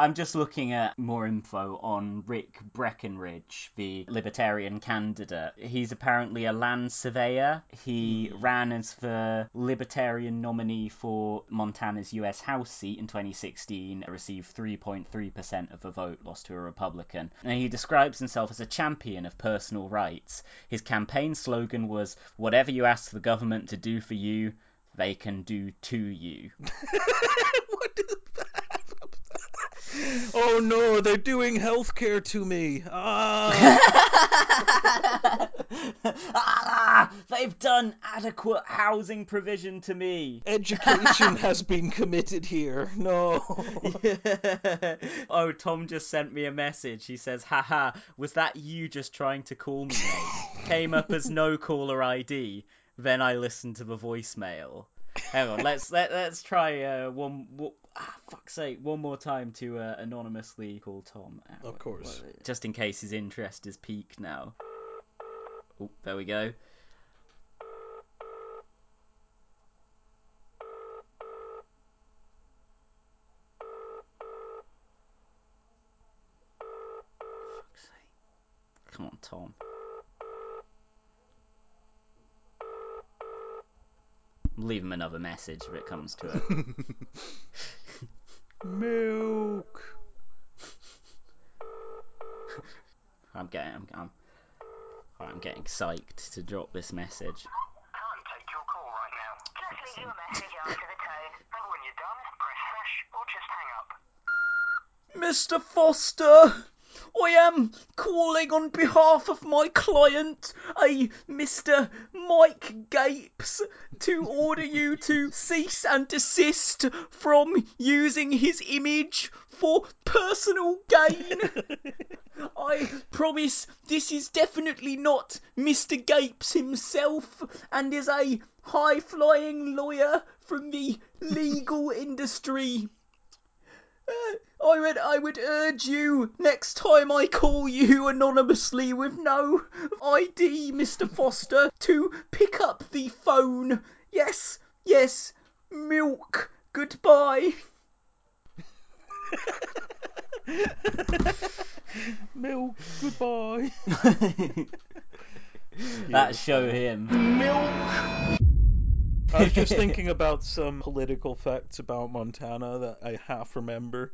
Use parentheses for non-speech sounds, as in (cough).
I'm just looking at more info on Rick Breckenridge, the Libertarian candidate. He's apparently a land surveyor. He hmm. ran as the Libertarian nominee for Montana's US House seat in 2016, received 3.3% of the vote, lost to a Republican. And he describes himself as a champion of personal rights. His campaign slogan was Whatever you ask the government to do for you, they can do to you. (laughs) what is (laughs) oh no, they're doing healthcare to me. Ah. (laughs) ah, they've done adequate housing provision to me. Education (laughs) has been committed here. No. oh, Tom just sent me a message. He says, haha, was that you just trying to call me, mate? Came up as no caller ID. Then I listened to the voicemail. Hang on, let's let, let's try uh, one. ah, fuck's sake, one more time to uh, anonymously call Tom. Of course. Just in case his interest is piqued now. Oh, there we go. Fuck's sake. Come on, Tom. Leave him another message if it comes to it. (laughs) Milk. I'm getting, I'm, I'm, I'm getting psyched to drop this message. Can't take your call right now. Just leave your message after the tone, and when you're done, press hash or just hang up. Mr. Foster! I am calling on behalf of my client, a Mr. Mike Gapes, to order you to cease and desist from using his image for personal gain. (laughs) I promise this is definitely not Mr. Gapes himself and is a high flying lawyer from the legal industry. I would I would urge you next time I call you anonymously with no ID, Mr. Foster, to pick up the phone. Yes, yes, milk. Goodbye. (laughs) milk. Goodbye. (laughs) that show him. Milk. I was just (laughs) thinking about some political facts about Montana that I half remember.